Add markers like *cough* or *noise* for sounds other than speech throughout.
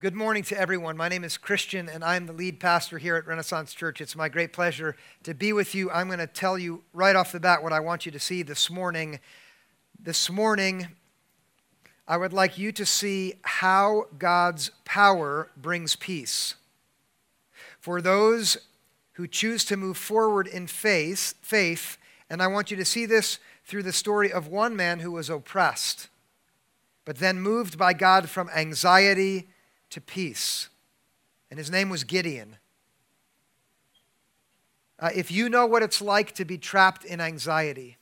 Good morning to everyone. My name is Christian, and I'm the lead pastor here at Renaissance Church. It's my great pleasure to be with you. I'm going to tell you right off the bat what I want you to see this morning. This morning, I would like you to see how God's power brings peace. For those who choose to move forward in faith, faith, and I want you to see this through the story of one man who was oppressed, but then moved by God from anxiety to peace. And his name was Gideon. Uh, if you know what it's like to be trapped in anxiety,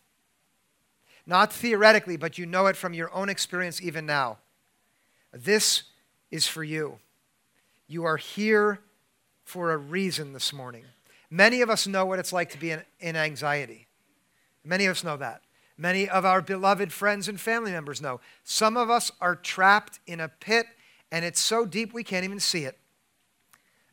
not theoretically, but you know it from your own experience even now, this is for you. You are here for a reason this morning. Many of us know what it's like to be in, in anxiety. Many of us know that. Many of our beloved friends and family members know. Some of us are trapped in a pit and it's so deep we can't even see it.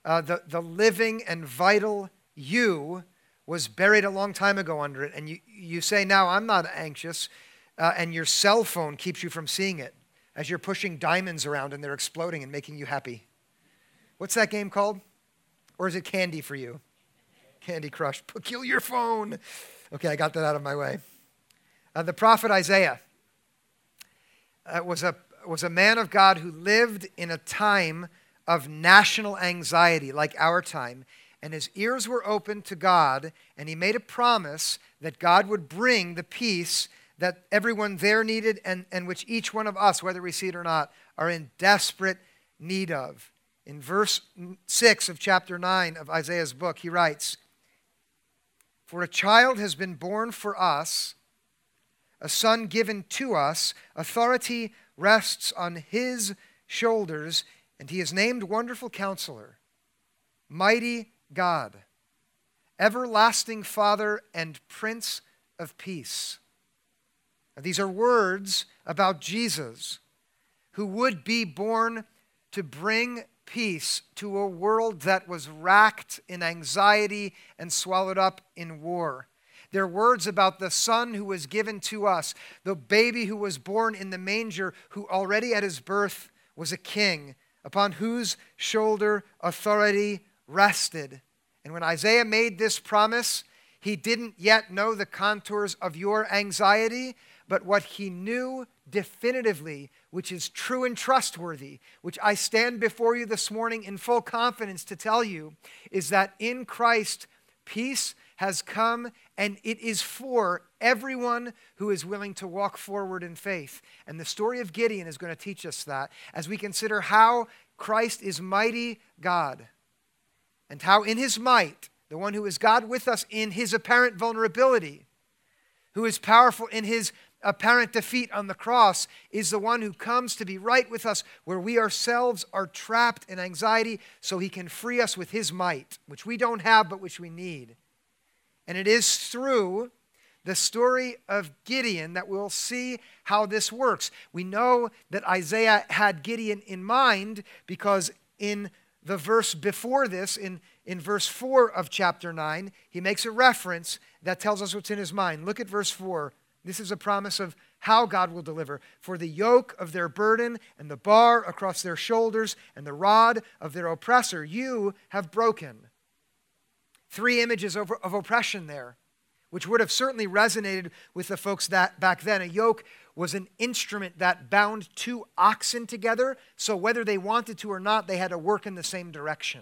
Uh, the, the living and vital you was buried a long time ago under it, and you, you say, Now I'm not anxious, uh, and your cell phone keeps you from seeing it as you're pushing diamonds around and they're exploding and making you happy. What's that game called? Or is it Candy for you? Candy Crush. Peculiar phone. Okay, I got that out of my way. Uh, the prophet Isaiah uh, was a, was a man of God who lived in a time of national anxiety like our time. And his ears were open to God, and he made a promise that God would bring the peace that everyone there needed and, and which each one of us, whether we see it or not, are in desperate need of. In verse 6 of chapter 9 of Isaiah's book, he writes For a child has been born for us, a son given to us, authority rests on his shoulders, and he is named Wonderful Counselor, Mighty God, Everlasting Father, and Prince of Peace. Now, these are words about Jesus, who would be born to bring peace to a world that was racked in anxiety and swallowed up in war. They're words about the Son who was given to us, the baby who was born in the manger, who already at his birth was a king, upon whose shoulder authority rested. And when Isaiah made this promise, he didn't yet know the contours of your anxiety, but what he knew definitively, which is true and trustworthy, which I stand before you this morning in full confidence to tell you, is that in Christ, peace has come and it is for everyone who is willing to walk forward in faith. And the story of Gideon is going to teach us that as we consider how Christ is mighty God and how in his might, the one who is God with us in his apparent vulnerability, who is powerful in his apparent defeat on the cross, is the one who comes to be right with us where we ourselves are trapped in anxiety so he can free us with his might, which we don't have but which we need. And it is through the story of Gideon that we'll see how this works. We know that Isaiah had Gideon in mind because in the verse before this, in, in verse 4 of chapter 9, he makes a reference that tells us what's in his mind. Look at verse 4. This is a promise of how God will deliver. For the yoke of their burden and the bar across their shoulders and the rod of their oppressor you have broken. Three images of, of oppression there, which would have certainly resonated with the folks that back then. A yoke was an instrument that bound two oxen together, so whether they wanted to or not, they had to work in the same direction.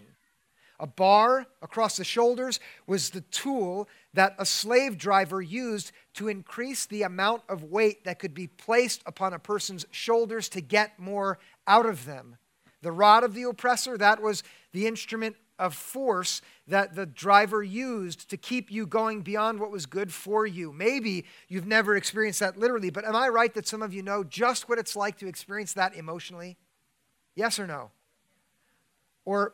A bar across the shoulders was the tool that a slave driver used to increase the amount of weight that could be placed upon a person's shoulders to get more out of them. The rod of the oppressor, that was the instrument of force that the driver used to keep you going beyond what was good for you. Maybe you've never experienced that literally, but am I right that some of you know just what it's like to experience that emotionally? Yes or no? Or,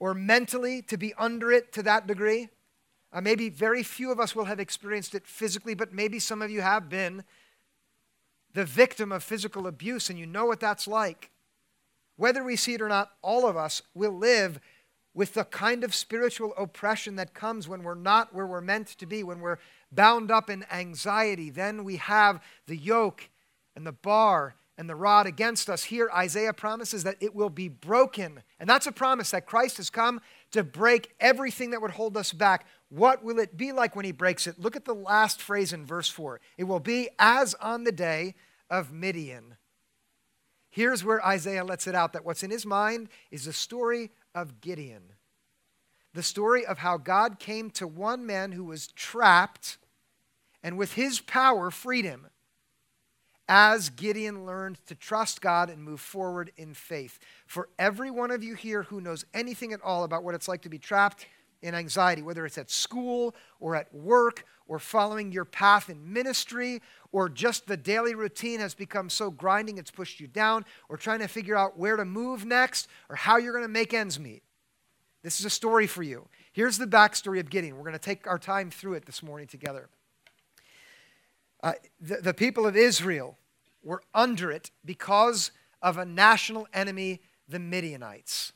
or mentally to be under it to that degree? Uh, maybe very few of us will have experienced it physically, but maybe some of you have been the victim of physical abuse and you know what that's like. Whether we see it or not, all of us will live with the kind of spiritual oppression that comes when we're not where we're meant to be, when we're bound up in anxiety. Then we have the yoke and the bar and the rod against us. Here, Isaiah promises that it will be broken. And that's a promise that Christ has come to break everything that would hold us back. What will it be like when he breaks it? Look at the last phrase in verse 4. It will be as on the day of Midian. Here's where Isaiah lets it out that what's in his mind is the story of Gideon. The story of how God came to one man who was trapped and with his power freed him as Gideon learned to trust God and move forward in faith. For every one of you here who knows anything at all about what it's like to be trapped in anxiety, whether it's at school or at work or following your path in ministry or just the daily routine has become so grinding it's pushed you down or trying to figure out where to move next or how you're going to make ends meet. This is a story for you. Here's the backstory of Gideon. We're going to take our time through it this morning together. Uh, the, the people of Israel were under it because of a national enemy, the Midianites.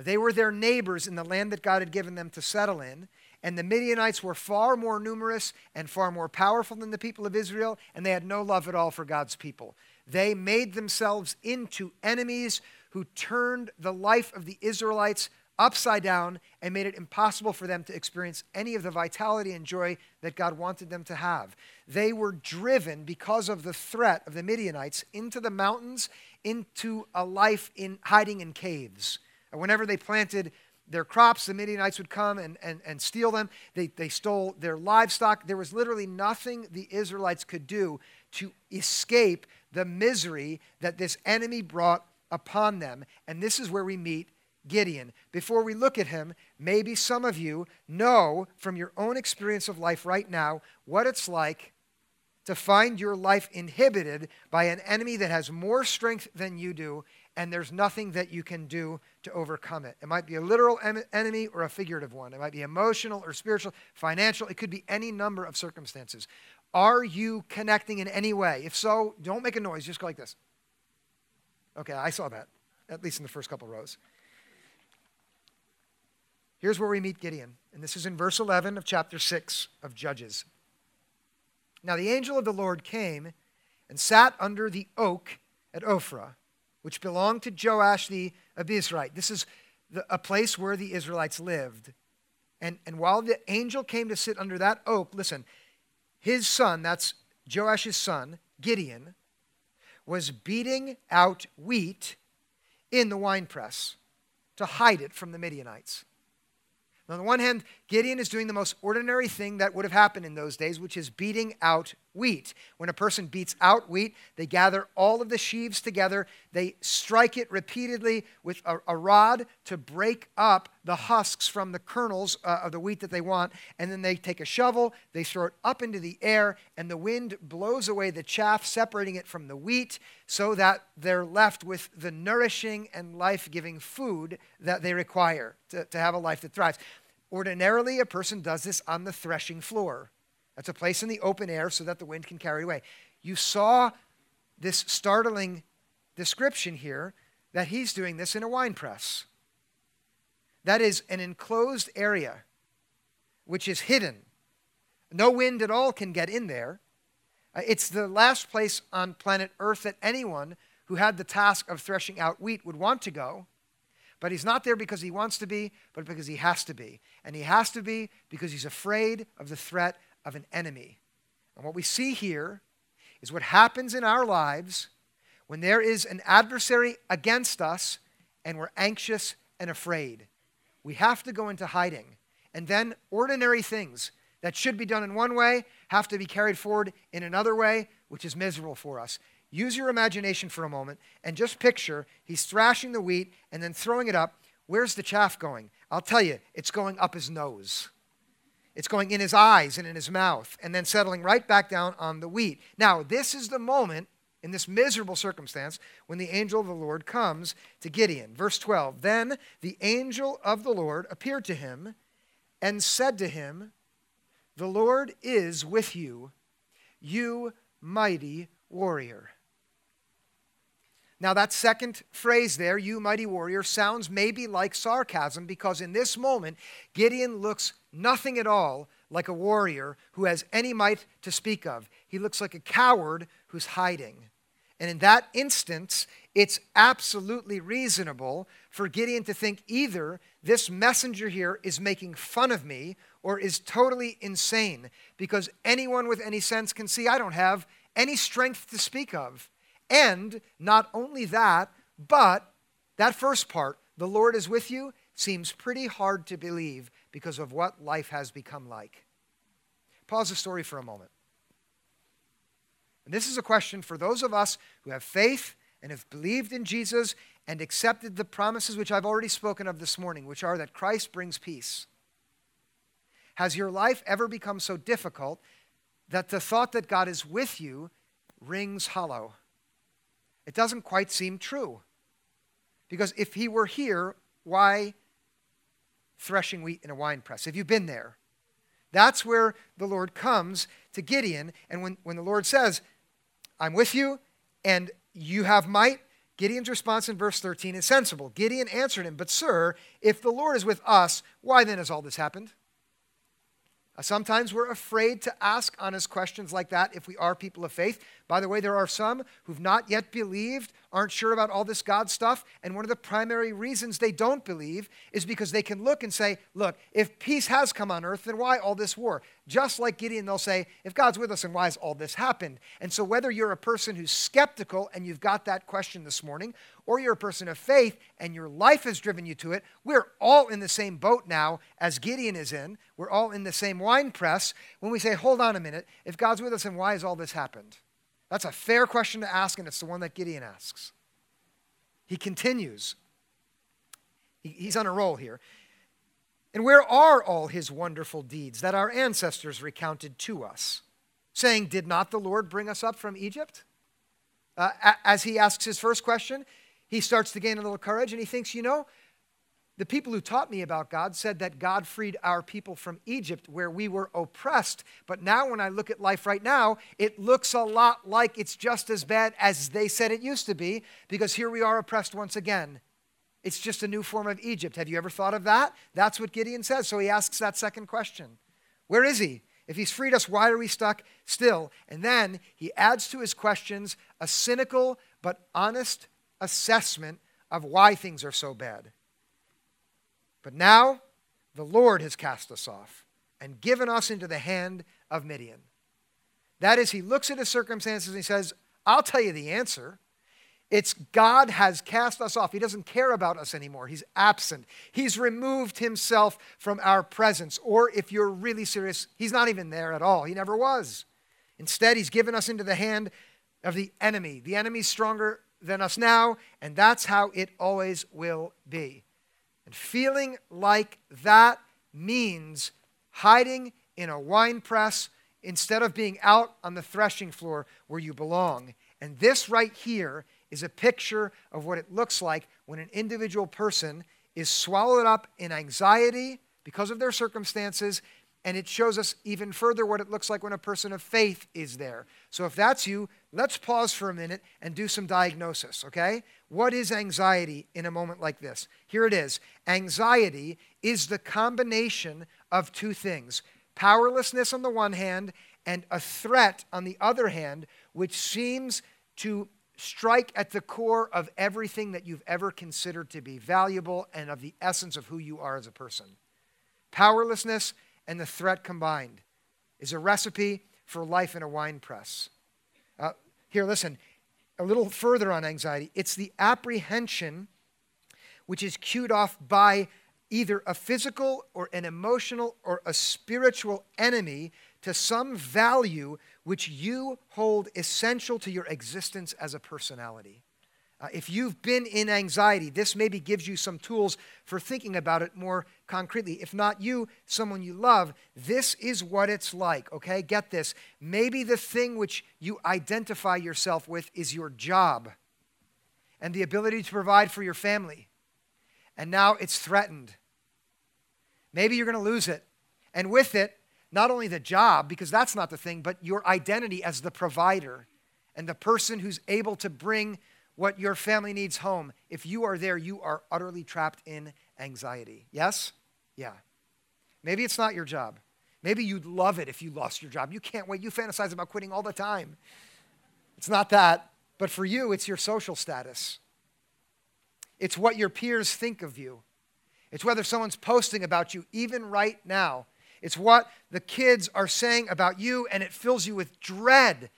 They were their neighbors in the land that God had given them to settle in. And the Midianites were far more numerous and far more powerful than the people of Israel, and they had no love at all for God's people. They made themselves into enemies who turned the life of the Israelites upside down and made it impossible for them to experience any of the vitality and joy that God wanted them to have. They were driven because of the threat of the Midianites into the mountains, into a life in hiding in caves. And whenever they planted their crops, the Midianites would come and, and, and steal them. They, they stole their livestock. There was literally nothing the Israelites could do to escape the misery that this enemy brought upon them. And this is where we meet Gideon. Before we look at him, maybe some of you know from your own experience of life right now what it's like to find your life inhibited by an enemy that has more strength than you do, and there's nothing that you can do to overcome it. It might be a literal em- enemy or a figurative one. It might be emotional or spiritual, financial. It could be any number of circumstances. Are you connecting in any way? If so, don't make a noise. Just go like this. Okay, I saw that, at least in the first couple rows. Here's where we meet Gideon, and this is in verse 11 of chapter 6 of Judges. Now the angel of the Lord came and sat under the oak at Ophrah, which belonged to Joash the Abiezrite. This is the, a place where the Israelites lived. And, and while the angel came to sit under that oak, listen, his son, that's Joash's son, Gideon, was beating out wheat in the winepress to hide it from the Midianites. Now, On the one hand, Gideon is doing the most ordinary thing that would have happened in those days, which is beating out wheat. When a person beats out wheat, they gather all of the sheaves together, they strike it repeatedly with a, a rod to break up the husks from the kernels uh, of the wheat that they want, and then they take a shovel, they throw it up into the air, and the wind blows away the chaff, separating it from the wheat, so that they're left with the nourishing and life giving food that they require to, to have a life that thrives. Ordinarily, a person does this on the threshing floor. That's a place in the open air so that the wind can carry it away. You saw this startling description here that he's doing this in a wine press. That is an enclosed area which is hidden. No wind at all can get in there. Uh, it's the last place on planet Earth that anyone who had the task of threshing out wheat would want to go. But he's not there because he wants to be, but because he has to be. And he has to be because he's afraid of the threat of an enemy. And what we see here is what happens in our lives when there is an adversary against us and we're anxious and afraid. We have to go into hiding. And then ordinary things that should be done in one way have to be carried forward in another way, which is miserable for us. Use your imagination for a moment and just picture he's thrashing the wheat and then throwing it up. Where's the chaff going? I'll tell you, it's going up his nose. It's going in his eyes and in his mouth and then settling right back down on the wheat. Now, this is the moment in this miserable circumstance when the angel of the Lord comes to Gideon. Verse 12 Then the angel of the Lord appeared to him and said to him, The Lord is with you, you mighty warrior. Now, that second phrase there, you mighty warrior, sounds maybe like sarcasm because in this moment, Gideon looks nothing at all like a warrior who has any might to speak of. He looks like a coward who's hiding. And in that instance, it's absolutely reasonable for Gideon to think either this messenger here is making fun of me or is totally insane because anyone with any sense can see I don't have any strength to speak of. And not only that, but that first part, the Lord is with you, seems pretty hard to believe because of what life has become like. Pause the story for a moment. And this is a question for those of us who have faith and have believed in Jesus and accepted the promises which I've already spoken of this morning, which are that Christ brings peace. Has your life ever become so difficult that the thought that God is with you rings hollow? It doesn't quite seem true. Because if he were here, why threshing wheat in a wine press? Have you been there? That's where the Lord comes to Gideon. And when, when the Lord says, I'm with you and you have might, Gideon's response in verse 13 is sensible. Gideon answered him, But, sir, if the Lord is with us, why then has all this happened? Uh, sometimes we're afraid to ask honest questions like that if we are people of faith. By the way, there are some who've not yet believed, aren't sure about all this God stuff, and one of the primary reasons they don't believe is because they can look and say, Look, if peace has come on earth, then why all this war? Just like Gideon, they'll say, If God's with us, then why has all this happened? And so, whether you're a person who's skeptical and you've got that question this morning, or you're a person of faith and your life has driven you to it, we're all in the same boat now as Gideon is in. We're all in the same wine press when we say, hold on a minute, if God's with us, then why has all this happened? That's a fair question to ask, and it's the one that Gideon asks. He continues. He's on a roll here. And where are all his wonderful deeds that our ancestors recounted to us, saying, Did not the Lord bring us up from Egypt? Uh, as he asks his first question, he starts to gain a little courage and he thinks, you know, the people who taught me about God said that God freed our people from Egypt where we were oppressed. But now, when I look at life right now, it looks a lot like it's just as bad as they said it used to be because here we are oppressed once again. It's just a new form of Egypt. Have you ever thought of that? That's what Gideon says. So he asks that second question Where is he? If he's freed us, why are we stuck still? And then he adds to his questions a cynical but honest assessment of why things are so bad. But now the Lord has cast us off and given us into the hand of Midian. That is, he looks at his circumstances and he says, I'll tell you the answer. It's God has cast us off. He doesn't care about us anymore. He's absent. He's removed himself from our presence. Or if you're really serious, he's not even there at all. He never was. Instead, he's given us into the hand of the enemy. The enemy's stronger than us now, and that's how it always will be. And feeling like that means hiding in a wine press instead of being out on the threshing floor where you belong. And this right here is a picture of what it looks like when an individual person is swallowed up in anxiety because of their circumstances and it shows us even further what it looks like when a person of faith is there. So if that's you, let's pause for a minute and do some diagnosis, okay? What is anxiety in a moment like this? Here it is anxiety is the combination of two things powerlessness on the one hand, and a threat on the other hand, which seems to strike at the core of everything that you've ever considered to be valuable and of the essence of who you are as a person. Powerlessness and the threat combined is a recipe for life in a wine press. Uh, here, listen, a little further on anxiety. It's the apprehension which is cued off by either a physical or an emotional or a spiritual enemy to some value which you hold essential to your existence as a personality. Uh, if you've been in anxiety, this maybe gives you some tools for thinking about it more concretely. If not you, someone you love, this is what it's like, okay? Get this. Maybe the thing which you identify yourself with is your job and the ability to provide for your family. And now it's threatened. Maybe you're going to lose it. And with it, not only the job, because that's not the thing, but your identity as the provider and the person who's able to bring what your family needs home, if you are there, you are utterly trapped in anxiety. Yes? Yeah. Maybe it's not your job. Maybe you'd love it if you lost your job. You can't wait. You fantasize about quitting all the time. It's not that. But for you, it's your social status. It's what your peers think of you. It's whether someone's posting about you, even right now. It's what the kids are saying about you, and it fills you with dread.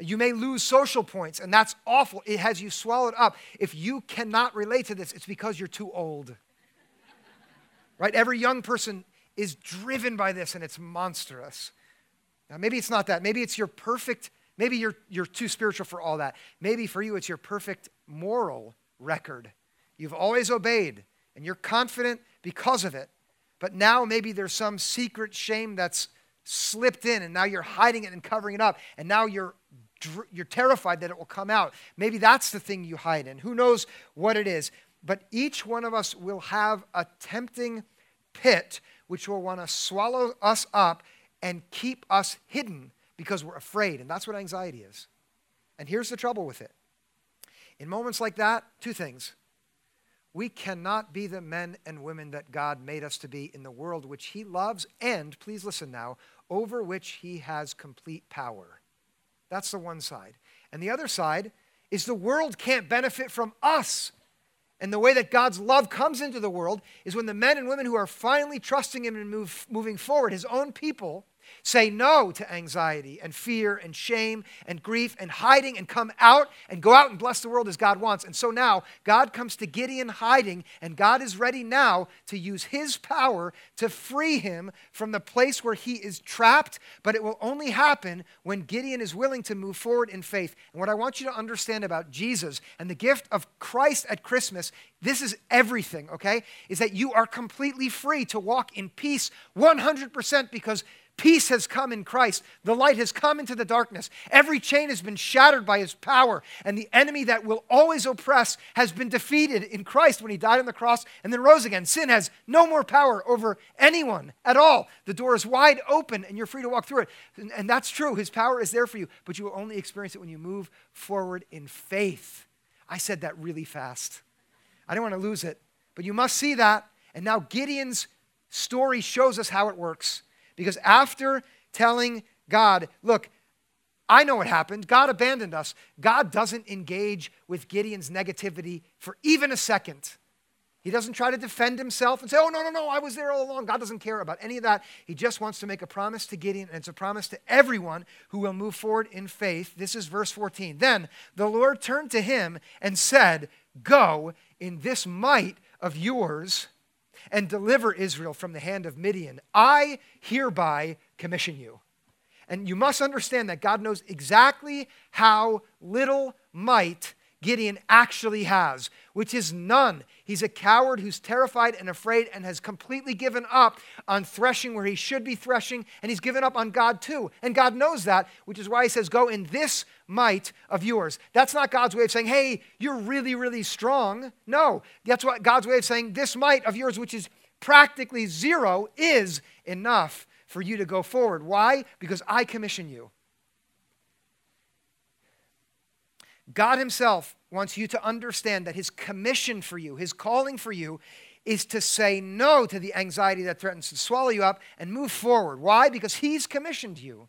You may lose social points, and that's awful. It has you swallowed up. If you cannot relate to this, it's because you're too old. right? Every young person is driven by this, and it's monstrous. Now, maybe it's not that. Maybe it's your perfect, maybe you're, you're too spiritual for all that. Maybe for you, it's your perfect moral record. You've always obeyed, and you're confident because of it. But now maybe there's some secret shame that's slipped in, and now you're hiding it and covering it up, and now you're you're terrified that it will come out. Maybe that's the thing you hide in. Who knows what it is? But each one of us will have a tempting pit which will want to swallow us up and keep us hidden because we're afraid. And that's what anxiety is. And here's the trouble with it. In moments like that, two things. We cannot be the men and women that God made us to be in the world which He loves and, please listen now, over which He has complete power. That's the one side. And the other side is the world can't benefit from us. And the way that God's love comes into the world is when the men and women who are finally trusting Him and move, moving forward, His own people, Say no to anxiety and fear and shame and grief and hiding and come out and go out and bless the world as God wants. And so now God comes to Gideon hiding, and God is ready now to use his power to free him from the place where he is trapped. But it will only happen when Gideon is willing to move forward in faith. And what I want you to understand about Jesus and the gift of Christ at Christmas this is everything, okay? Is that you are completely free to walk in peace 100% because Peace has come in Christ. The light has come into the darkness. Every chain has been shattered by his power, and the enemy that will always oppress has been defeated in Christ when he died on the cross and then rose again. Sin has no more power over anyone at all. The door is wide open, and you're free to walk through it. And, and that's true. His power is there for you, but you will only experience it when you move forward in faith. I said that really fast. I don't want to lose it, but you must see that. And now Gideon's story shows us how it works. Because after telling God, look, I know what happened. God abandoned us. God doesn't engage with Gideon's negativity for even a second. He doesn't try to defend himself and say, oh, no, no, no, I was there all along. God doesn't care about any of that. He just wants to make a promise to Gideon, and it's a promise to everyone who will move forward in faith. This is verse 14. Then the Lord turned to him and said, Go in this might of yours and deliver Israel from the hand of Midian. I hereby commission you. And you must understand that God knows exactly how little might Gideon actually has, which is none. He's a coward who's terrified and afraid and has completely given up on threshing where he should be threshing, and he's given up on God too. And God knows that, which is why he says, Go in this might of yours. That's not God's way of saying, Hey, you're really, really strong. No, that's what God's way of saying, This might of yours, which is practically zero, is enough for you to go forward. Why? Because I commission you. God Himself wants you to understand that His commission for you, His calling for you, is to say no to the anxiety that threatens to swallow you up and move forward. Why? Because He's commissioned you.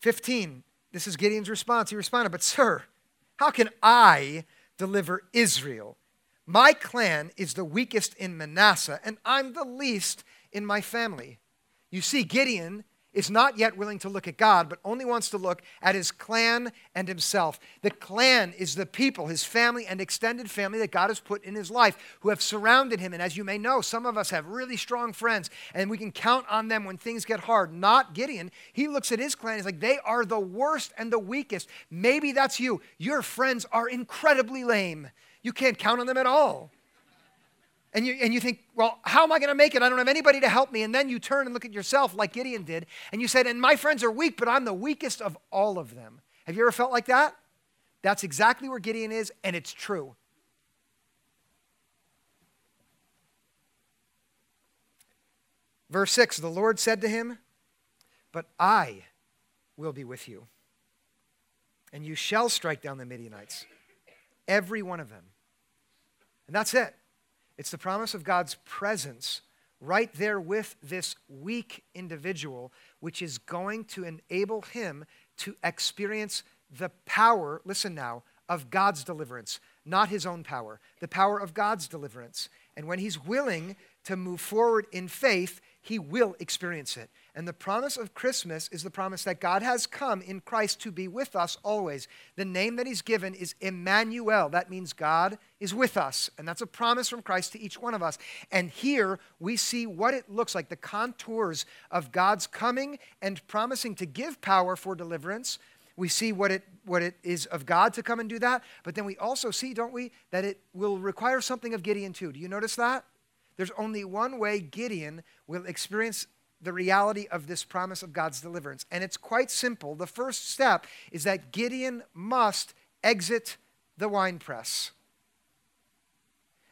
15. This is Gideon's response. He responded, But, sir, how can I deliver Israel? My clan is the weakest in Manasseh, and I'm the least in my family. You see, Gideon is not yet willing to look at God, but only wants to look at his clan and himself. The clan is the people, his family and extended family that God has put in his life, who have surrounded him. And as you may know, some of us have really strong friends, and we can count on them when things get hard. Not Gideon. He looks at his clan, he's like, they are the worst and the weakest. Maybe that's you. Your friends are incredibly lame. You can't count on them at all. And you, and you think, well, how am I going to make it? I don't have anybody to help me. And then you turn and look at yourself like Gideon did, and you said, and my friends are weak, but I'm the weakest of all of them. Have you ever felt like that? That's exactly where Gideon is, and it's true. Verse 6 The Lord said to him, But I will be with you, and you shall strike down the Midianites, every one of them. And that's it. It's the promise of God's presence right there with this weak individual, which is going to enable him to experience the power, listen now, of God's deliverance, not his own power, the power of God's deliverance. And when he's willing to move forward in faith, he will experience it. And the promise of Christmas is the promise that God has come in Christ to be with us always. The name that He's given is Emmanuel. That means God is with us. And that's a promise from Christ to each one of us. And here we see what it looks like the contours of God's coming and promising to give power for deliverance. We see what it, what it is of God to come and do that. But then we also see, don't we, that it will require something of Gideon too. Do you notice that? There's only one way Gideon will experience the reality of this promise of God's deliverance. And it's quite simple. The first step is that Gideon must exit the winepress.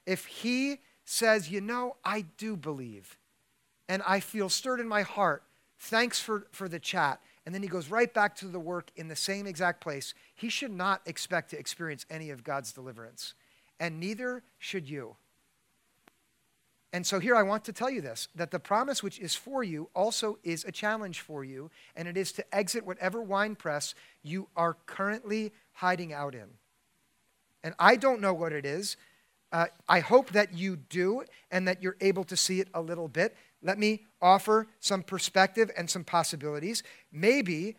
If he says, You know, I do believe, and I feel stirred in my heart, thanks for, for the chat, and then he goes right back to the work in the same exact place, he should not expect to experience any of God's deliverance. And neither should you. And so here I want to tell you this that the promise which is for you also is a challenge for you, and it is to exit whatever wine press you are currently hiding out in. And I don't know what it is. Uh, I hope that you do and that you're able to see it a little bit. Let me offer some perspective and some possibilities. Maybe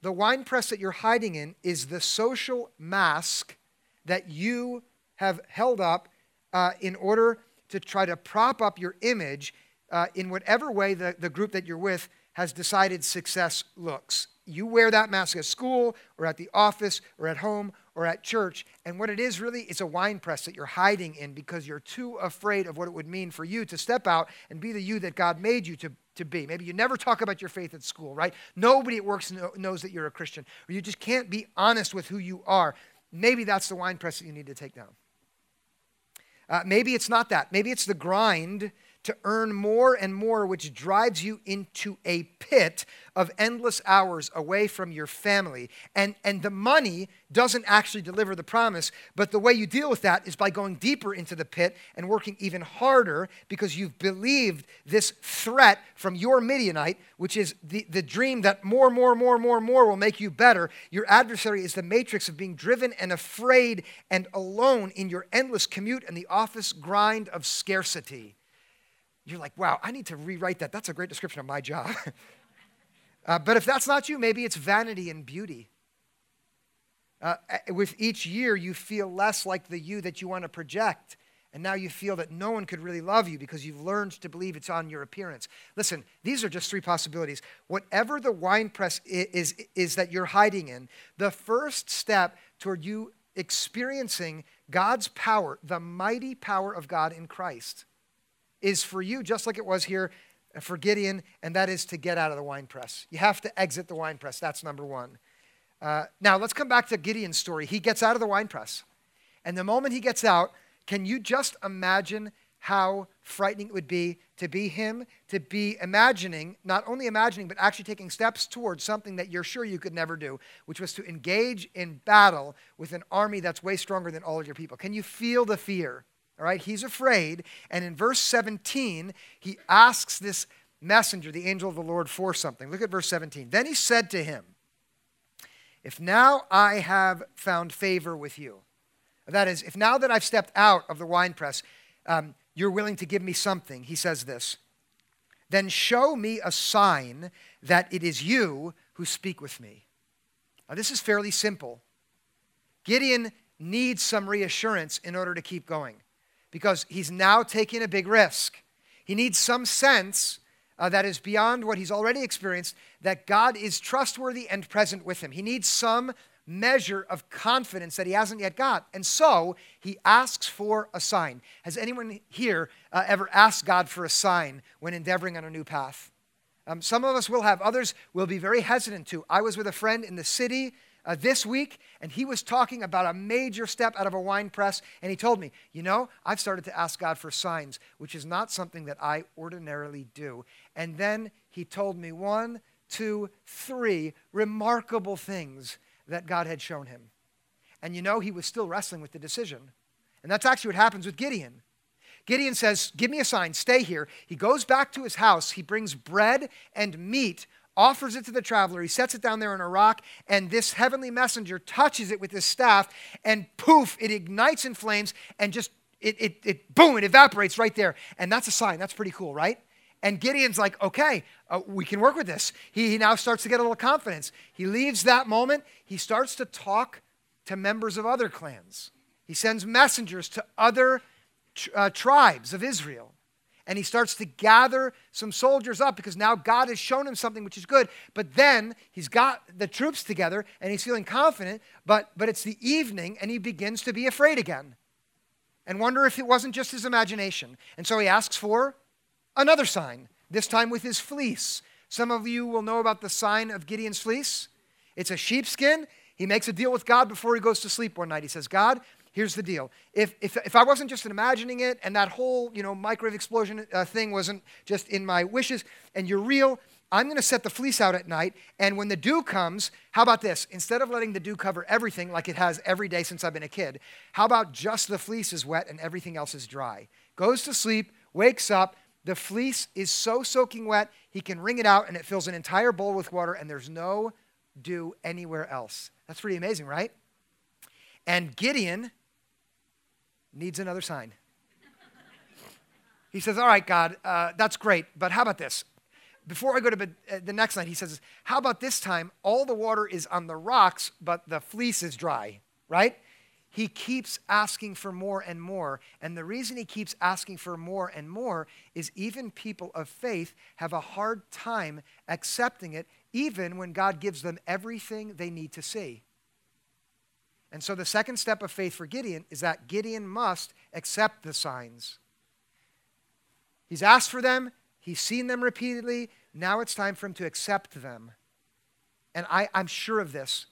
the wine press that you're hiding in is the social mask that you have held up uh, in order to try to prop up your image uh, in whatever way the, the group that you're with has decided success looks. You wear that mask at school or at the office or at home or at church. And what it is really is a wine press that you're hiding in because you're too afraid of what it would mean for you to step out and be the you that God made you to, to be. Maybe you never talk about your faith at school, right? Nobody at work knows that you're a Christian, or you just can't be honest with who you are. Maybe that's the wine press that you need to take down. Uh, maybe it's not that. Maybe it's the grind to earn more and more, which drives you into a pit of endless hours away from your family. And, and the money doesn't actually deliver the promise, but the way you deal with that is by going deeper into the pit and working even harder because you've believed this threat from your Midianite, which is the, the dream that more, more, more, more, more will make you better. Your adversary is the matrix of being driven and afraid and alone in your endless commute and the office grind of scarcity you're like, wow, I need to rewrite that. That's a great description of my job. *laughs* uh, but if that's not you, maybe it's vanity and beauty. Uh, with each year, you feel less like the you that you want to project. And now you feel that no one could really love you because you've learned to believe it's on your appearance. Listen, these are just three possibilities. Whatever the wine press is, is, is that you're hiding in, the first step toward you experiencing God's power, the mighty power of God in Christ, is for you, just like it was here for Gideon, and that is to get out of the wine press. You have to exit the wine press. That's number one. Uh, now, let's come back to Gideon's story. He gets out of the wine press. And the moment he gets out, can you just imagine how frightening it would be to be him, to be imagining, not only imagining, but actually taking steps towards something that you're sure you could never do, which was to engage in battle with an army that's way stronger than all of your people? Can you feel the fear? All right, he's afraid. And in verse 17, he asks this messenger, the angel of the Lord, for something. Look at verse 17. Then he said to him, If now I have found favor with you, that is, if now that I've stepped out of the winepress, um, you're willing to give me something, he says this, then show me a sign that it is you who speak with me. Now, this is fairly simple. Gideon needs some reassurance in order to keep going because he's now taking a big risk. He needs some sense uh, that is beyond what he's already experienced that God is trustworthy and present with him. He needs some measure of confidence that he hasn't yet got. And so he asks for a sign. Has anyone here uh, ever asked God for a sign when endeavoring on a new path? Um, some of us will have, others will be very hesitant to. I was with a friend in the city uh, this week, and he was talking about a major step out of a wine press. And he told me, You know, I've started to ask God for signs, which is not something that I ordinarily do. And then he told me one, two, three remarkable things that God had shown him. And you know, he was still wrestling with the decision. And that's actually what happens with Gideon. Gideon says, Give me a sign, stay here. He goes back to his house. He brings bread and meat offers it to the traveler. He sets it down there on a rock, and this heavenly messenger touches it with his staff, and poof, it ignites in flames, and just it, it, it boom, it evaporates right there. And that's a sign. That's pretty cool, right? And Gideon's like, okay, uh, we can work with this. He, he now starts to get a little confidence. He leaves that moment. He starts to talk to members of other clans. He sends messengers to other uh, tribes of Israel and he starts to gather some soldiers up because now God has shown him something which is good. But then he's got the troops together and he's feeling confident, but, but it's the evening and he begins to be afraid again and wonder if it wasn't just his imagination. And so he asks for another sign, this time with his fleece. Some of you will know about the sign of Gideon's fleece. It's a sheepskin. He makes a deal with God before he goes to sleep one night. He says, God, Here's the deal. If, if, if I wasn't just imagining it and that whole, you know, microwave explosion uh, thing wasn't just in my wishes and you're real, I'm going to set the fleece out at night. And when the dew comes, how about this? Instead of letting the dew cover everything like it has every day since I've been a kid, how about just the fleece is wet and everything else is dry? Goes to sleep, wakes up, the fleece is so soaking wet, he can wring it out and it fills an entire bowl with water and there's no dew anywhere else. That's pretty amazing, right? And Gideon needs another sign. he says, All right, God, uh, that's great, but how about this? Before I go to bed, uh, the next night, he says, How about this time? All the water is on the rocks, but the fleece is dry, right? He keeps asking for more and more. And the reason he keeps asking for more and more is even people of faith have a hard time accepting it, even when God gives them everything they need to see. And so the second step of faith for Gideon is that Gideon must accept the signs. He's asked for them, he's seen them repeatedly. Now it's time for him to accept them. And I, I'm sure of this.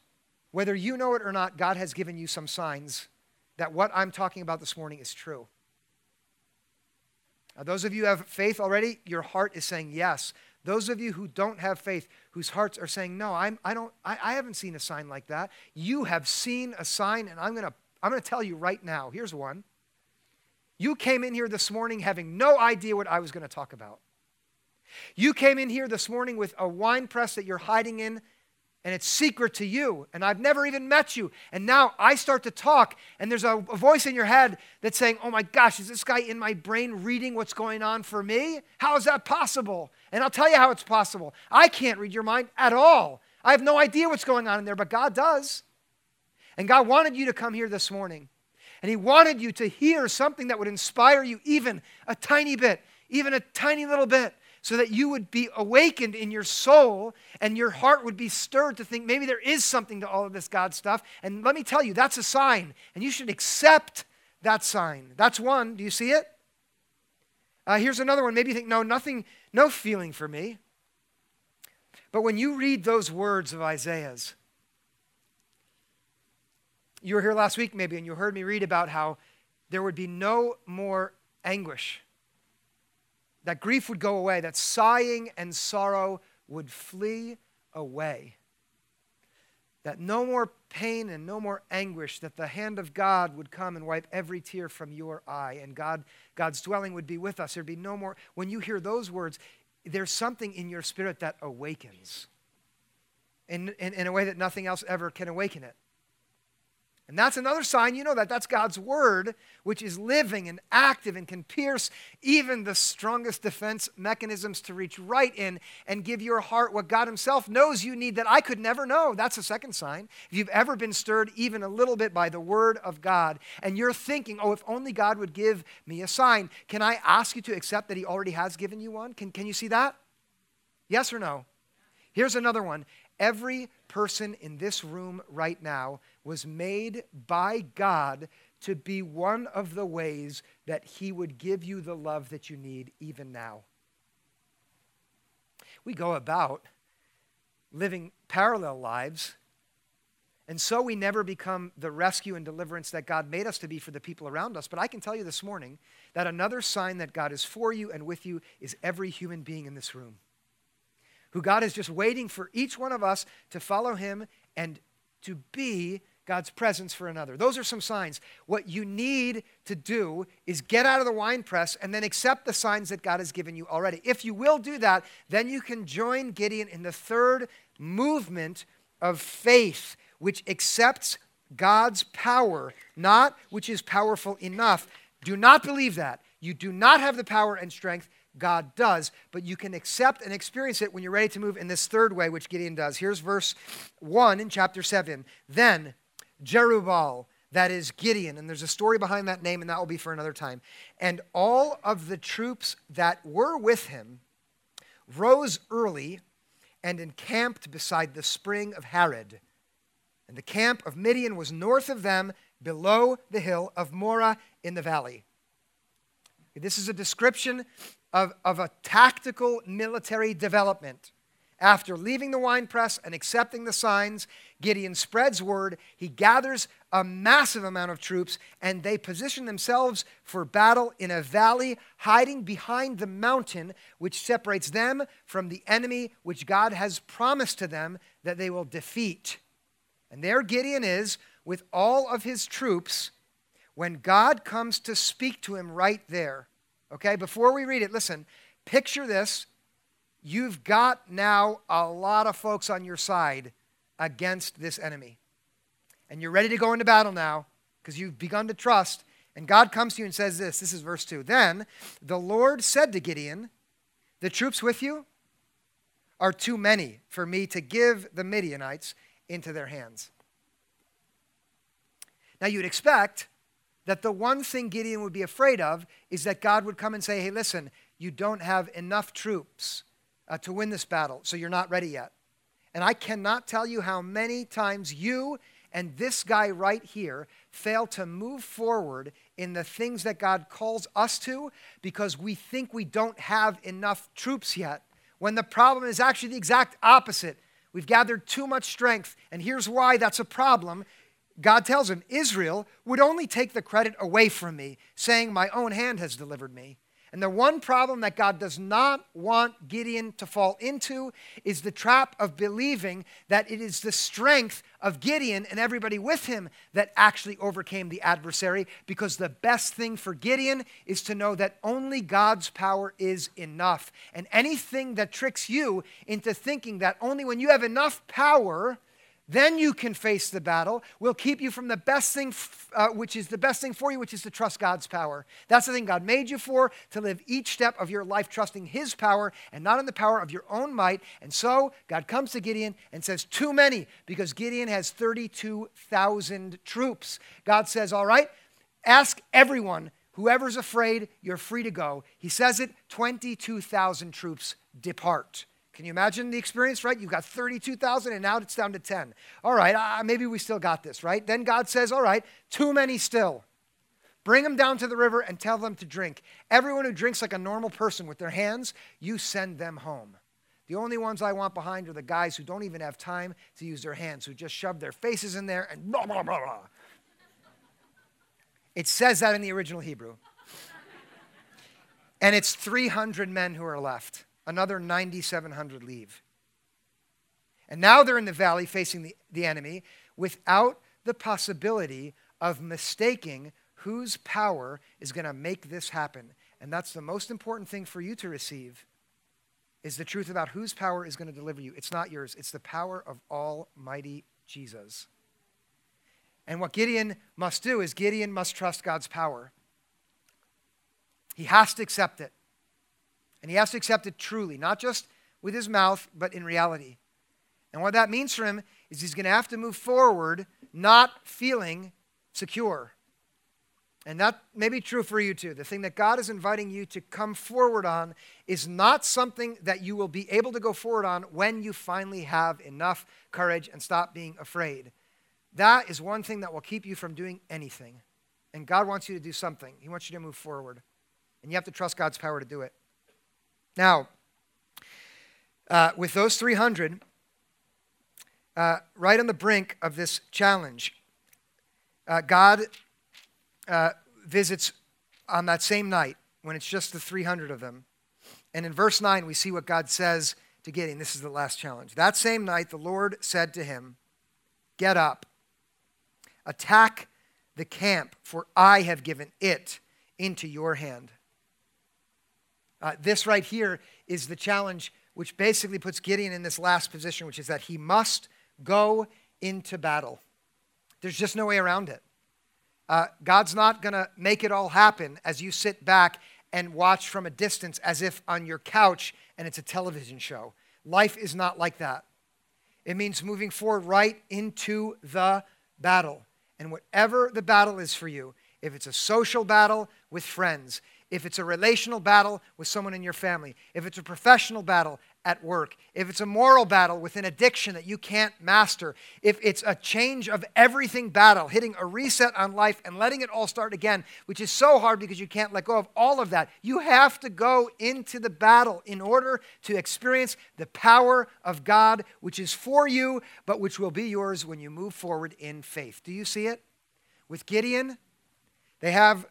Whether you know it or not, God has given you some signs that what I'm talking about this morning is true. Now, those of you who have faith already, your heart is saying yes. Those of you who don't have faith, whose hearts are saying, No, I'm, I, don't, I, I haven't seen a sign like that. You have seen a sign, and I'm going to I'm going to tell you right now. Here's one. You came in here this morning having no idea what I was going to talk about. You came in here this morning with a wine press that you're hiding in and it's secret to you, and I've never even met you. And now I start to talk, and there's a, a, voice in your head that's saying, Oh my gosh, is this guy in my brain reading what's going on for me? How is that possible? And I'll tell you how it's possible. I can't read your mind at all. I have no idea what's going on in there, but God does. And God wanted you to come here this morning, and He wanted you to hear something that would inspire you even a tiny bit, even a tiny little bit so that you would be awakened in your soul and your heart would be stirred to think maybe there is something to all of this God stuff. And let me tell you, that's a sign, and you should accept that sign. That's one. Do you see it? Uh, here's another one. Maybe you think, no, nothing, no feeling for me. But when you read those words of Isaiah's, you were here last week maybe, and you heard me read about how there would be no more anguish that grief would go away, that sighing and sorrow would flee away. That no more pain and no more anguish, that the hand of God would come and wipe every tear from your eye, and God, God's dwelling would be with us. There'd be no more. When you hear those words, there's something in your spirit that awakens in, in, in a way that nothing else ever can awaken it. And that's another sign you know that that's God's word, which is living and active and can pierce even the strongest defense mechanisms to reach right in and give your heart what God Himself knows you need that I could never know. That's a second sign. If you've ever been stirred even a little bit by the word of God and you're thinking, oh, if only God would give me a sign, can I ask you to accept that He already has given you one? Can, can you see that? Yes or no? Here's another one. Every person in this room right now was made by God to be one of the ways that He would give you the love that you need even now. We go about living parallel lives, and so we never become the rescue and deliverance that God made us to be for the people around us. But I can tell you this morning that another sign that God is for you and with you is every human being in this room who God is just waiting for each one of us to follow him and to be God's presence for another. Those are some signs. What you need to do is get out of the wine press and then accept the signs that God has given you already. If you will do that, then you can join Gideon in the third movement of faith, which accepts God's power, not which is powerful enough. Do not believe that. You do not have the power and strength. God does, but you can accept and experience it when you're ready to move in this third way, which Gideon does. Here's verse 1 in chapter 7. Then Jerubbaal, that is Gideon, and there's a story behind that name, and that will be for another time. And all of the troops that were with him rose early and encamped beside the spring of Harod. And the camp of Midian was north of them, below the hill of Moreh in the valley. This is a description of, of a tactical military development. After leaving the winepress and accepting the signs, Gideon spreads word. He gathers a massive amount of troops, and they position themselves for battle in a valley, hiding behind the mountain which separates them from the enemy which God has promised to them that they will defeat. And there Gideon is with all of his troops when God comes to speak to him right there. Okay, before we read it, listen, picture this. You've got now a lot of folks on your side against this enemy. And you're ready to go into battle now because you've begun to trust. And God comes to you and says this this is verse 2. Then the Lord said to Gideon, The troops with you are too many for me to give the Midianites into their hands. Now you'd expect that the one thing Gideon would be afraid of is that God would come and say, hey, listen, you don't have enough troops uh, to win this battle, so you're not ready yet. And I cannot tell you how many times you and this guy right here fail to move forward in the things that God calls us to because we think we don't have enough troops yet, when the problem is actually the exact opposite. We've gathered too much strength, and here's why that's a problem God tells him, Israel would only take the credit away from me, saying, My own hand has delivered me. And the one problem that God does not want Gideon to fall into is the trap of believing that it is the strength of Gideon and everybody with him that actually overcame the adversary, because the best thing for Gideon is to know that only God's power is enough. And anything that tricks you into thinking that only when you have enough power, then you can face the battle. We'll keep you from the best thing, uh, which is the best thing for you, which is to trust God's power. That's the thing God made you for, to live each step of your life trusting His power and not in the power of your own might. And so God comes to Gideon and says, Too many, because Gideon has 32,000 troops. God says, All right, ask everyone. Whoever's afraid, you're free to go. He says it 22,000 troops depart. Can you imagine the experience, right? You've got 32,000 and now it's down to 10. All right, uh, maybe we still got this, right? Then God says, All right, too many still. Bring them down to the river and tell them to drink. Everyone who drinks like a normal person with their hands, you send them home. The only ones I want behind are the guys who don't even have time to use their hands, who just shove their faces in there and blah, blah, blah, blah. It says that in the original Hebrew. And it's 300 men who are left another 9,700 leave. And now they're in the valley facing the, the enemy without the possibility of mistaking whose power is going to make this happen. And that's the most important thing for you to receive is the truth about whose power is going to deliver you. It's not yours, it's the power of Almighty Jesus. And what Gideon must do is Gideon must trust God's power. He has to accept it. And he has to accept it truly, not just with his mouth, but in reality. And what that means for him is he's going to have to move forward not feeling secure. And that may be true for you too. The thing that God is inviting you to come forward on is not something that you will be able to go forward on when you finally have enough courage and stop being afraid. That is one thing that will keep you from doing anything. And God wants you to do something, He wants you to move forward. And you have to trust God's power to do it. Now, uh, with those 300, uh, right on the brink of this challenge, uh, God uh, visits on that same night when it's just the 300 of them. And in verse 9, we see what God says to Gideon. This is the last challenge. That same night, the Lord said to him, Get up, Attack the camp, for I have given it into your hand. Uh, this right here is the challenge, which basically puts Gideon in this last position, which is that he must go into battle. There's just no way around it. Uh, God's not going to make it all happen as you sit back and watch from a distance as if on your couch and it's a television show. Life is not like that. It means moving forward right into the battle. And whatever the battle is for you, if it's a social battle with friends, if it's a relational battle with someone in your family, if it's a professional battle at work, if it's a moral battle with an addiction that you can't master, if it's a change of everything battle, hitting a reset on life and letting it all start again, which is so hard because you can't let go of all of that, you have to go into the battle in order to experience the power of God, which is for you, but which will be yours when you move forward in faith. Do you see it? With Gideon, they have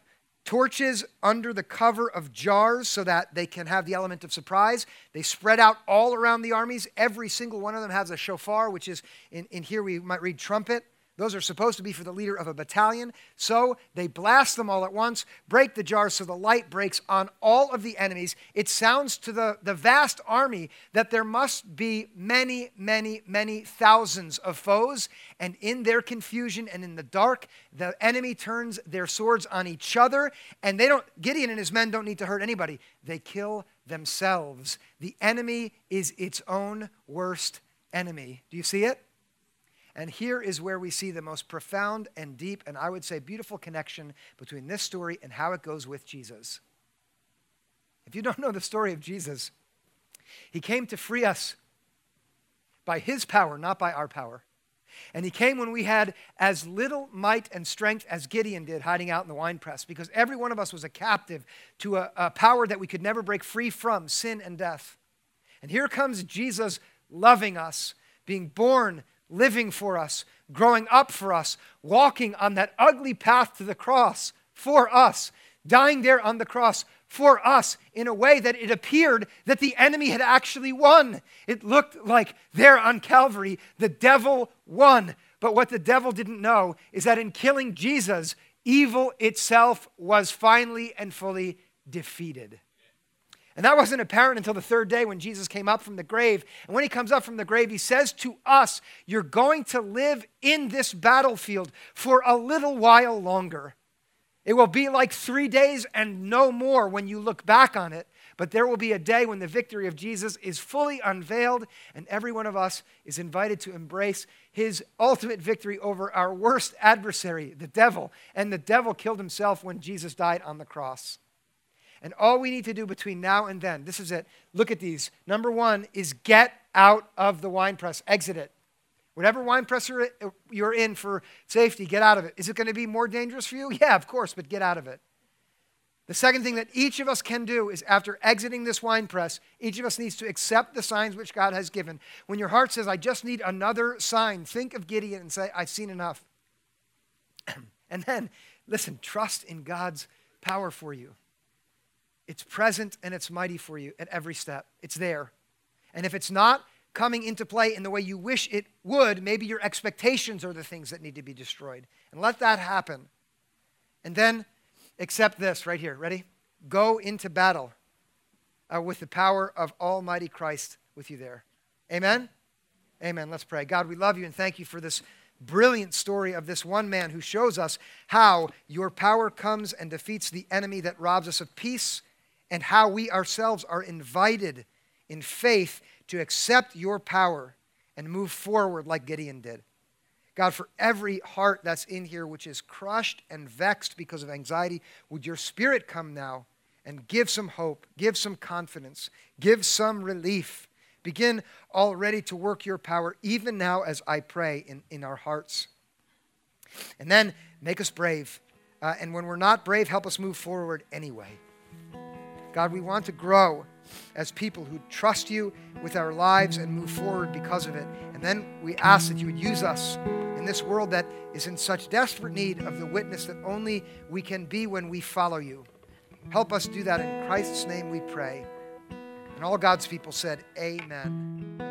torches under the cover of jars so that they can have the element of surprise. They spread out all around the armies. Every single one of them has a shofar, which is in, in here we might read trumpet. Those are supposed to be for the leader of a battalion. So they blast them all at once, break the jars so the light breaks on all of the enemies. It sounds to the, the vast army that there must be many, many, many thousands of foes. And in their confusion and in the dark, the enemy turns their swords on each other. And they don't, Gideon and his men don't need to hurt anybody, they kill themselves. The enemy is its own worst enemy. Do you see it? And here is where we see the most profound and deep, and I would say beautiful connection between this story and how it goes with Jesus. If you don't know the story of Jesus, he came to free us by his power, not by our power. And he came when we had as little might and strength as Gideon did hiding out in the winepress, because every one of us was a captive to a, a, power that we could never break free from sin and death. And here comes Jesus loving us, being born living for us, growing up for us, walking on that ugly path to the cross for us, dying there on the cross for us in a way that it appeared that the enemy had actually won. It looked like there on Calvary, the devil won. But what the devil didn't know is that in killing Jesus, evil itself was finally and fully defeated. And that wasn't apparent until the third day when Jesus came up from the grave. And when he comes up from the grave, he says to us, You're going to live in this battlefield for a little while longer. It will be like three days and no more when you look back on it. But there will be a day when the victory of Jesus is fully unveiled, and every one of us is invited to embrace his ultimate victory over our worst adversary, the devil. And the devil killed himself when Jesus died on the cross. And all we need to do between now and then, this is it. Look at these. Number one is get out of the wine press, exit it. Whatever wine press you're in for safety, get out of it. Is it going to be more dangerous for you? *laughs* Yeah, of course, but get out of it. The second thing that each of us can do is after exiting this wine press, each of us needs to accept the signs which God has given. When your heart says, I just need another sign, think of Gideon and say, I've seen enough. *clears throat* and then, listen, trust in God's power for you. It's present and it's mighty for you at every step. It's there. And if it's not coming into play in the way you wish it would, maybe your expectations are the things that need to be destroyed. And let that happen. And then accept this right here. Ready? Go into battle uh, with the power of Almighty Christ with you there. Amen? Amen. Let's pray. God, we love you and thank you for this brilliant story of this one man who shows us how your power comes and defeats the enemy that robs us of peace and how we ourselves are invited in faith to accept your power and move forward like Gideon did. God, for every heart that's in here which is crushed and vexed because of anxiety, would your spirit come now and give some hope, give some confidence, give some relief. Begin already to work your power, even now as I pray in, in our hearts. And then make us brave. Uh, and when we're not brave, help us move forward anyway. God, we want to grow as people who trust you with our lives and move forward because of it. And then we ask that you would use us in this world that is in such desperate need of the witness that only we can be when we follow you. Help us do that in Christ's name we pray. And all God's people said, Amen.